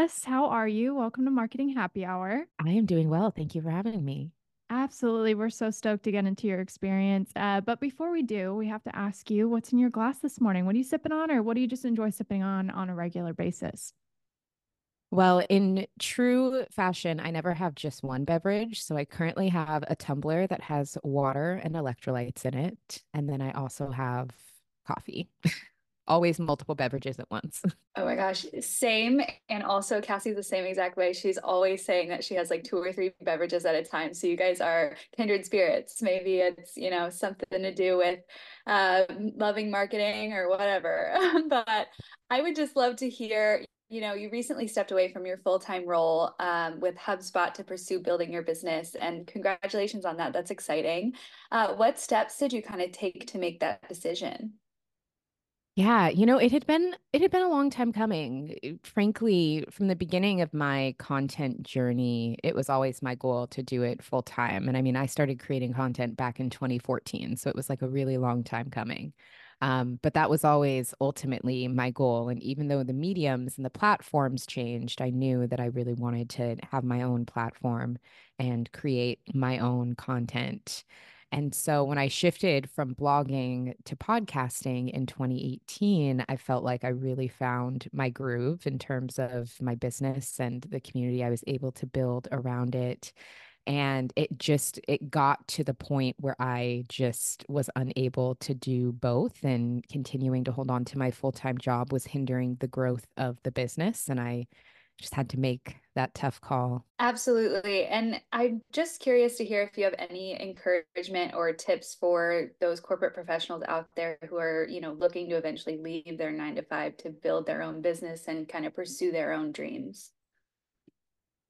Les. How are you? Welcome to Marketing Happy Hour. I am doing well. Thank you for having me. Absolutely. We're so stoked to get into your experience. Uh, but before we do, we have to ask you what's in your glass this morning? What are you sipping on, or what do you just enjoy sipping on on a regular basis? Well, in true fashion, I never have just one beverage. So I currently have a tumbler that has water and electrolytes in it. And then I also have coffee. Always multiple beverages at once. Oh my gosh, same. And also, Cassie's the same exact way. She's always saying that she has like two or three beverages at a time. So you guys are kindred spirits. Maybe it's, you know, something to do with uh, loving marketing or whatever. but I would just love to hear, you know, you recently stepped away from your full time role um, with HubSpot to pursue building your business, and congratulations on that. That's exciting. Uh, what steps did you kind of take to make that decision? Yeah, you know, it had been it had been a long time coming. Frankly, from the beginning of my content journey, it was always my goal to do it full time. And I mean, I started creating content back in 2014, so it was like a really long time coming. Um, but that was always ultimately my goal. And even though the mediums and the platforms changed, I knew that I really wanted to have my own platform and create my own content. And so when I shifted from blogging to podcasting in 2018, I felt like I really found my groove in terms of my business and the community I was able to build around it. And it just it got to the point where i just was unable to do both and continuing to hold on to my full-time job was hindering the growth of the business. And i just had to make that tough call absolutely and i'm just curious to hear if you have any encouragement or tips for those corporate professionals out there who are you know looking to eventually leave their 9 to 5 to build their own business and kind of pursue their own dreams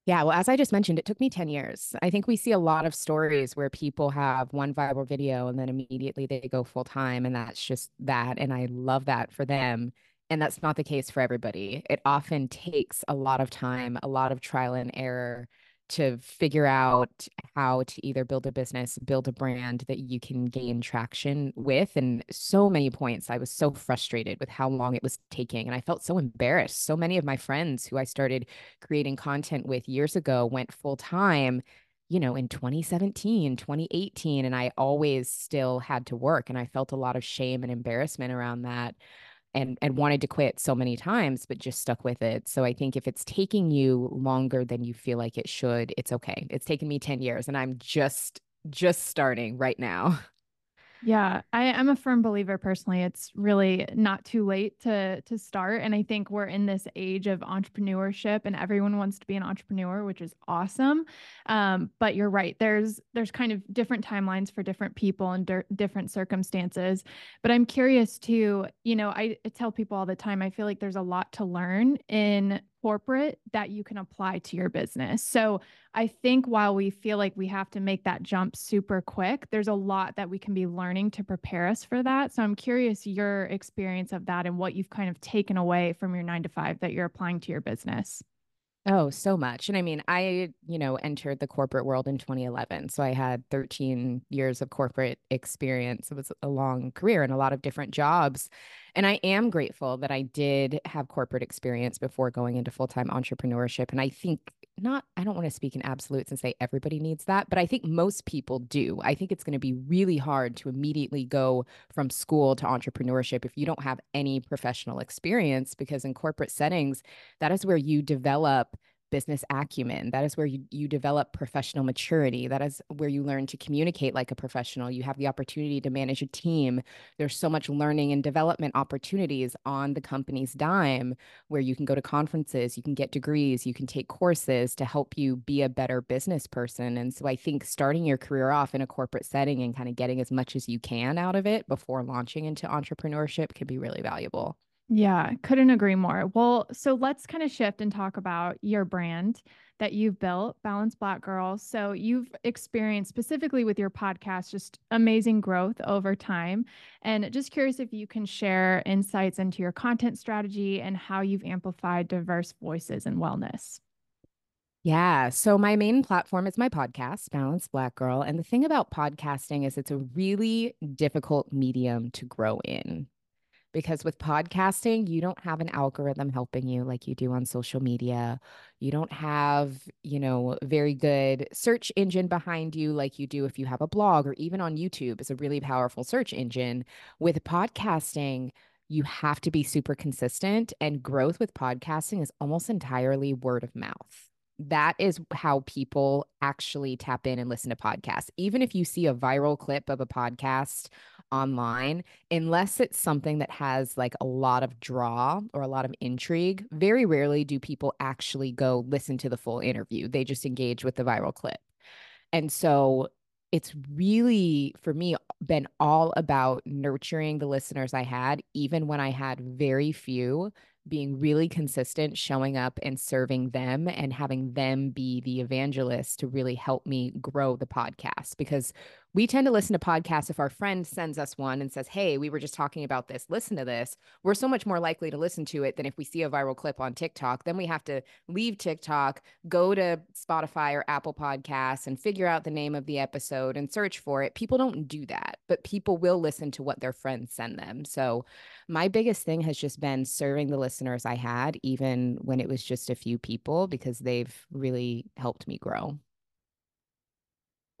yeah, well, as I just mentioned, it took me 10 years. I think we see a lot of stories where people have one viral video and then immediately they go full time, and that's just that. And I love that for them. And that's not the case for everybody. It often takes a lot of time, a lot of trial and error to figure out how to either build a business, build a brand that you can gain traction with. And so many points, I was so frustrated with how long it was taking. And I felt so embarrassed. So many of my friends who I started creating content with years ago went full time you know, in 2017, 2018, and I always still had to work. And I felt a lot of shame and embarrassment around that and and wanted to quit so many times but just stuck with it. So i think if it's taking you longer than you feel like it should it's okay. It's taken me 10 years and i'm just just starting right now Yeah, I, am a firm believer personally. It's really not too late to to start. And I think we're in this age of entrepreneurship and everyone wants to be an entrepreneur, which is awesome. Um, but you're right. There's there's kind of different timelines for different people and di- different circumstances. But I'm curious too, you know, I, I tell people all the time, I feel like there's a lot to learn in corporate that you can apply to your business. So I think while we feel like we have to make that jump super quick, there's a lot that we can be learning to prepare us for that. So I'm curious your experience of that and what you've kind of taken away from your nine to five that you're applying to your business. Oh, so much. And I mean, I, you know, entered the corporate world in 2011. So I had 13 years of corporate experience. It was a long career and a lot of different jobs. And I am grateful that I did have corporate experience before going into full time entrepreneurship. And I think not, I don't want to speak in absolutes and say everybody needs that, but I think most people do. I think it's going to be really hard to immediately go from school to entrepreneurship if you don't have any professional experience, because in corporate settings, that is where you develop business acumen. That is where you, you develop professional maturity. That is where you learn to communicate like a professional. You have the opportunity to manage a team. There's so much learning and development opportunities on the company's dime where you can go to conferences, you can get degrees, you can take courses to help you be a better business person. And so I think starting your career off in a corporate setting and kind of getting as much as you can out of it before launching into entrepreneurship can be really valuable. Yeah, couldn't agree more. Well, so let's kind of shift and talk about your brand that you've built, Balanced Black Girl. So you've experienced specifically with your podcast just amazing growth over time. And just curious if you can share insights into your content strategy and how you've amplified diverse voices in wellness. Yeah. So my main platform is my podcast, Balanced Black Girl. And the thing about podcasting is it's a really difficult medium to grow in because with podcasting, you don't have an algorithm helping you like you do on social media. You don't have, you know, very good search engine behind you like you do if you have a blog or even on YouTube is a really powerful search engine. With podcasting, you have to be super consistent and growth with podcasting is almost entirely word of mouth that is how people actually tap in and listen to podcasts. Even if you see a viral clip of a podcast online, unless it's something that has like a lot of draw or a lot of intrigue, very rarely do people actually go listen to the full interview. They just engage with the viral clip. And so it's really for me been all about nurturing the listeners I had, even when I had very few being really consistent, showing up and serving them and having them be the evangelist to really help me grow the podcast. Because we tend to listen to podcasts if our friend sends us one and says, Hey, we were just talking about this, listen to this. We're so much more likely to listen to it than if we see a viral clip on TikTok. Then we have to leave TikTok, go to Spotify or Apple Podcasts and figure out the name of the episode and search for it. People don't do that, but people will listen to what their friends send them. So, my biggest thing has just been serving the listeners I had, even when it was just a few people, because they've really helped me grow.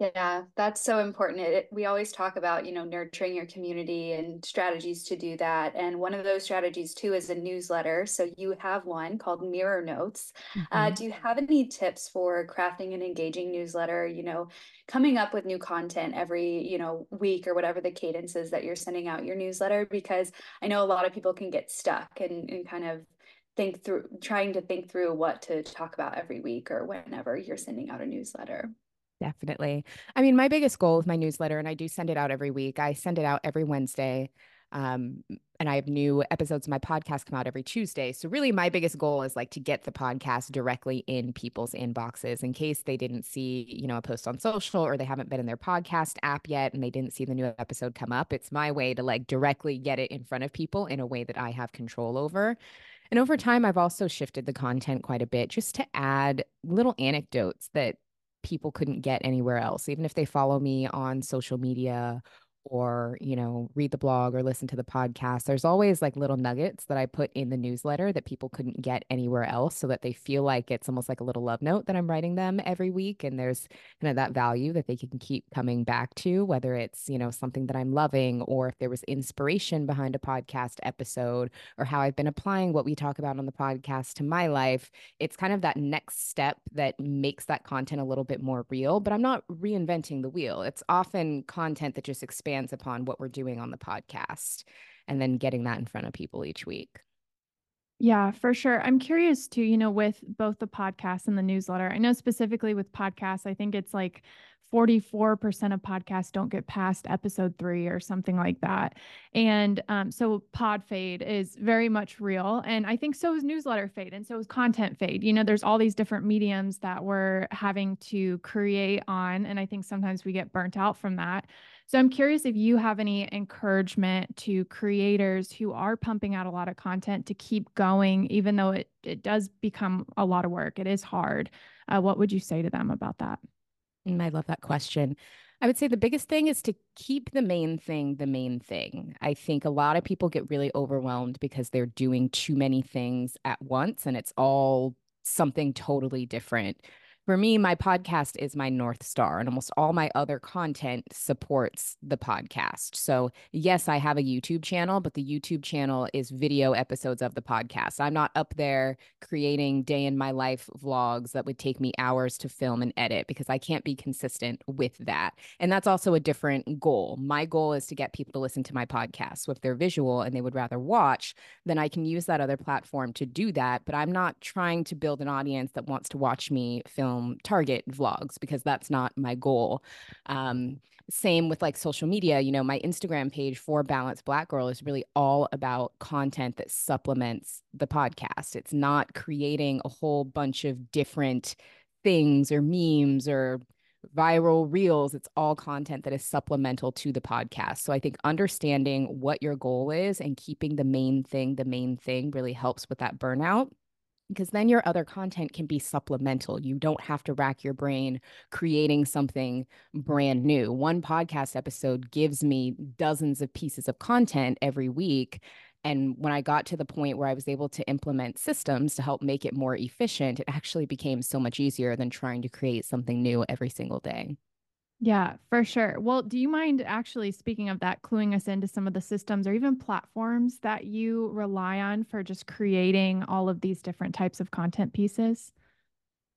Yeah, that's so important. It, we always talk about, you know, nurturing your community and strategies to do that. And one of those strategies too is a newsletter. So you have one called Mirror Notes. Uh, mm-hmm. Uh, do you have any tips for crafting an engaging newsletter? You know, coming up with new content every, you know, week or whatever the cadence is that you're sending out your newsletter? Because I know a lot of people can get stuck and, and kind of think through trying to think through what to talk about every week or whenever you're sending out a newsletter. Definitely. I mean, my biggest goal with my newsletter, and I do send it out every week, I send it out every Wednesday. Um, and I have new episodes of my podcast come out every Tuesday. So really my biggest goal is like to get the podcast directly in people's inboxes in case they didn't see, you know, a post on social or they haven't been in their podcast app yet and they didn't see the new episode come up. It's my way to like directly get it in front of people in a way that I have control over. And over time, I've also shifted the content quite a bit just to add little anecdotes that people couldn't get anywhere else. Even if they follow me on social media or you know read the blog or listen to the podcast there's always like little nuggets that i put in the newsletter that people couldn't get anywhere else so that they feel like it's almost like a little love note that i'm writing them every week and there's kind of that value that they can keep coming back to whether it's you know something that i'm loving or if there was inspiration behind a podcast episode or how i've been applying what we talk about on the podcast to my life. It's kind of that next step that makes that content a little bit more real but i'm not reinventing the wheel. It's often content that just expands expands upon what we're doing on the podcast and then getting that in front of people each week. Yeah, for sure. I'm curious too, you know, with both the podcast and the newsletter. I know specifically with podcasts, I think it's like 44% of podcasts don't get past episode three or something like that. And um, so pod fade is very much real. And I think so is newsletter fade and so is content fade. You know, there's all these different mediums that we're having to create on. And I think sometimes we get burnt out from that. So I'm curious if you have any encouragement to creators who are pumping out a lot of content to keep going, even though it, it does become a lot of work. It is hard. Uh, what would you say to them about that? Mm, I love that question. I would say the biggest thing is to keep the main thing the main thing. I think a lot of people get really overwhelmed because they're doing too many things at once and it's all something totally different for me, my podcast is my North Star, and almost all my other content supports the podcast. So, yes, I have a YouTube channel, but the YouTube channel is video episodes of the podcast. I'm not up there creating day in my life vlogs that would take me hours to film and edit because I can't be consistent with that. And that's also a different goal. My goal is to get people to listen to my podcast. So, if they're visual and they would rather watch, then I can use that other platform to do that. But I'm not trying to build an audience that wants to watch me film film target vlogs because that's not my goal. Um, same with like social media, you know, my Instagram page for Balanced Black Girl is really all about content that supplements the podcast. It's not creating a whole bunch of different things or memes or viral reels. It's all content that is supplemental to the podcast. So I think understanding what your goal is and keeping the main thing the main thing really helps with that burnout because then your other content can be supplemental. You don't have to rack your brain creating something brand new. One podcast episode gives me dozens of pieces of content every week And when I got to the point where I was able to implement systems to help make it more efficient, it actually became so much easier than trying to create something new every single day. Yeah, for sure. Well, do you mind actually speaking of that, cluing us into some of the systems or even platforms that you rely on for just creating all of these different types of content pieces?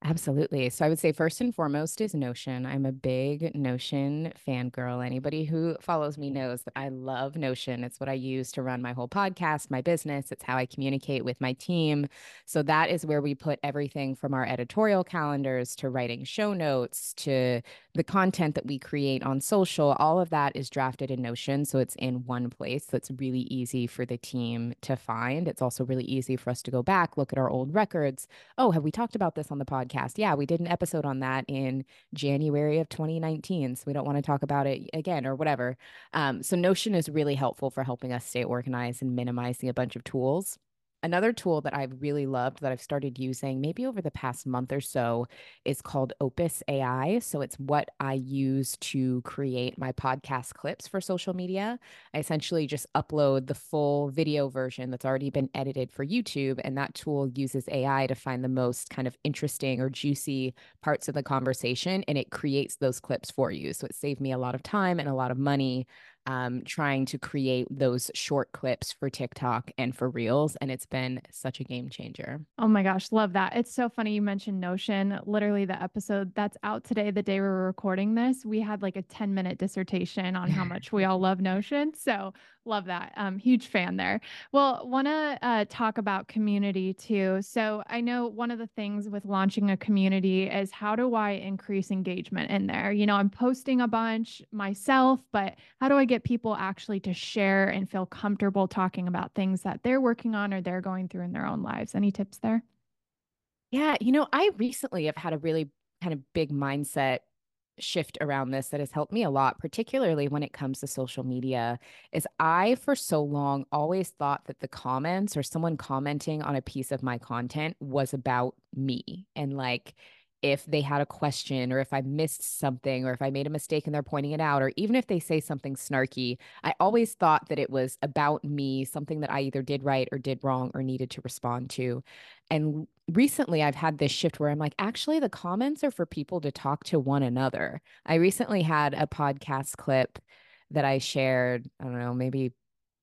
Absolutely. So I would say first and foremost is Notion. I'm a big Notion fangirl. Anybody who follows me knows that I love Notion. It's what I use to run my whole podcast, my business. It's how I communicate with my team. So that is where we put everything from our editorial calendars to writing show notes to the content that we create on social. All of that is drafted in Notion. So it's in one place. So it's really easy for the team to find. It's also really easy for us to go back, look at our old records. Oh, have we talked about this on the podcast? Podcast. Yeah, we did an episode on that in January of 2019. So we don't want to talk about it again or whatever. Um, so Notion is really helpful for helping us stay organized and minimizing a bunch of tools. Another tool that I've really loved that I've started using maybe over the past month or so is called Opus AI. So it's what I use to create my podcast clips for social media. I essentially just upload the full video version that's already been edited for YouTube, and that tool uses AI to find the most kind of interesting or juicy parts of the conversation, and it creates those clips for you. So it saved me a lot of time and a lot of money um, trying to create those short clips for TikTok and for Reels. And it's been such a game changer. Oh my gosh, love that. It's so funny you mentioned Notion. Literally, the episode that's out today, the day we're recording this, we had like a 10 minute dissertation on how much we all love Notion. So Love that. Um, huge fan there. Well, want to uh, talk about community too. So I know one of the things with launching a community is how do I increase engagement in there? You know, I'm posting a bunch myself, but how do I get people actually to share and feel comfortable talking about things that they're working on or they're going through in their own lives? Any tips there? Yeah, you know, I recently have had a really kind of big mindset shift around this that has helped me a lot, particularly when it comes to social media, is I, for so long, always thought that the comments or someone commenting on a piece of my content was about me. And like, if they had a question or if I missed something or if I made a mistake and they're pointing it out, or even if they say something snarky, I always thought that it was about me, something that I either did right or did wrong or needed to respond to. And recently I've had this shift where I'm like, actually, the comments are for people to talk to one another. I recently had a podcast clip that I shared, I don't know, maybe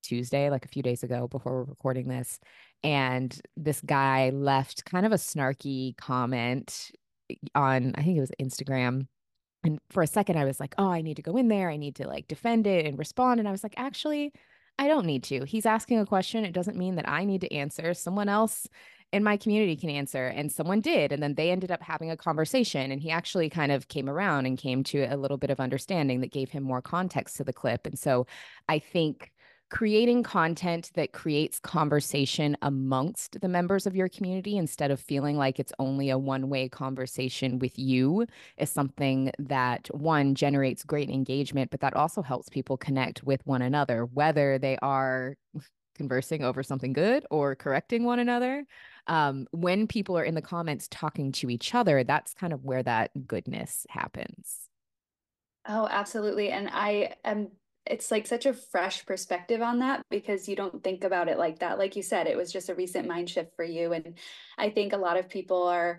Tuesday, like a few days ago before we're recording this. And this guy left kind of a snarky comment on, I think it was Instagram. And for a second, I was like, oh, I need to go in there. I need to like defend it and respond. And I was like, actually, I don't need to. He's asking a question. It doesn't mean that I need to answer. Someone else in my community can answer. And someone did. And then they ended up having a conversation. And he actually kind of came around and came to a little bit of understanding that gave him more context to the clip. And so I think creating content that creates conversation amongst the members of your community instead of feeling like it's only a one way conversation with you is something that one generates great engagement, but that also helps people connect with one another, whether they are conversing over something good or correcting one another. Um, when people are in the comments talking to each other, that's kind of where that goodness happens. Oh, absolutely. And I am it's like such a fresh perspective on that because you don't think about it like that. Like you said, it was just a recent mind shift for you. And I think a lot of people are,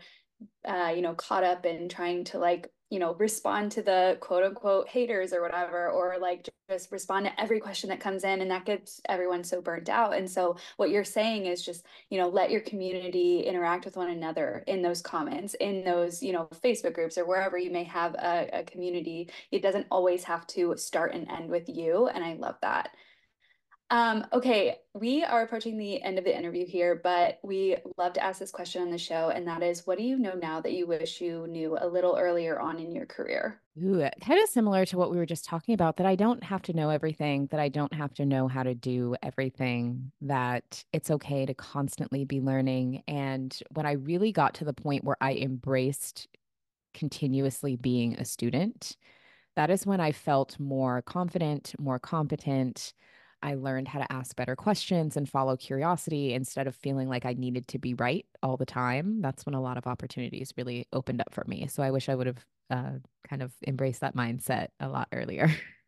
uh, you know, caught up in trying to like you know respond to the quote unquote haters or whatever or like just respond to every question that comes in and that gets everyone so burnt out. And so what you're saying is just you know let your community interact with one another in those comments in those you know facebook groups or wherever you may have a, a community. It doesn't always have to start and end with you and i love that um, okay, we are approaching the end of the interview here, but we love to ask this question on the show, and that is, what do you know now that you wish you knew a little earlier on in your career? Ooh, kind of similar to what we were just talking about, that I don't have to know everything, that I don't have to know how to do everything, that it's okay to constantly be learning. And when I really got to the point where I embraced continuously being a student, that is when I felt more confident, more competent I learned how to ask better questions and follow curiosity instead of feeling like I needed to be right all the time. That's when a lot of opportunities really opened up for me. So I wish I would have uh, kind of embraced that mindset a lot earlier.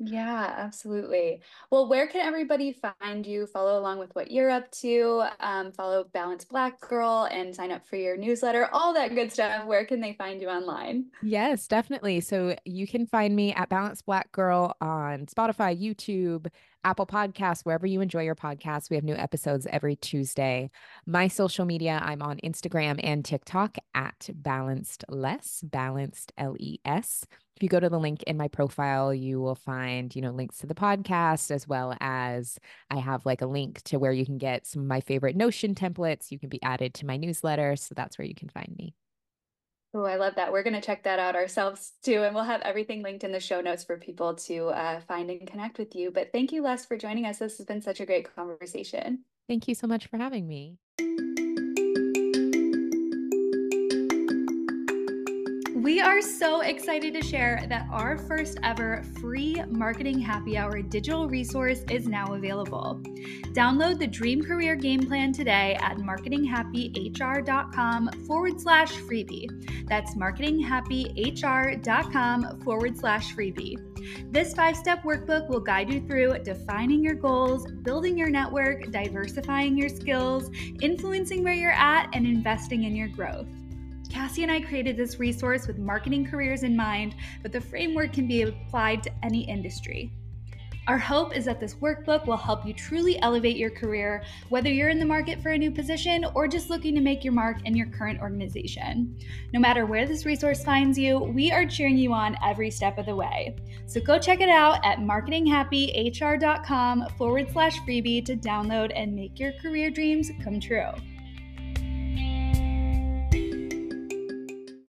Yeah, absolutely. Well, where can everybody find you? Follow along with what you're up to, um, follow Balanced Black Girl, and sign up for your newsletter, all that good stuff. Where can they find you online? Yes, definitely. So you can find me at Balanced Black Girl on Spotify, YouTube, Apple Podcasts, wherever you enjoy your podcasts. We have new episodes every Tuesday. My social media, I'm on Instagram and TikTok at Balanced Les, Balanced L E S if you go to the link in my profile, you will find, you know, links to the podcast as well as I have like a link to where you can get some of my favorite Notion templates. You can be added to my newsletter. So that's where you can find me. Oh, I love that. We're going to check that out ourselves too. And we'll have everything linked in the show notes for people to uh, find and connect with you. But thank you, Les, for joining us. This has been such a great conversation. Thank you so much for having me. We are so excited to share that our first ever free marketing happy hour digital resource is now available. Download the Dream Career Game Plan today at marketinghappyhr.com forward slash freebie. That's marketinghappyhr.com forward slash freebie. This five step workbook will guide you through defining your goals, building your network, diversifying your skills, influencing where you're at, and investing in your growth. Cassie and I created this resource with marketing careers in mind, but the framework can be applied to any industry. Our hope is that this workbook will help you truly elevate your career, whether you're in the market for a new position or just looking to make your mark in your current organization. No matter where this resource finds you, we are cheering you on every step of the way. So go check it out at marketinghappyhr.com forward slash freebie to download and make your career dreams come true.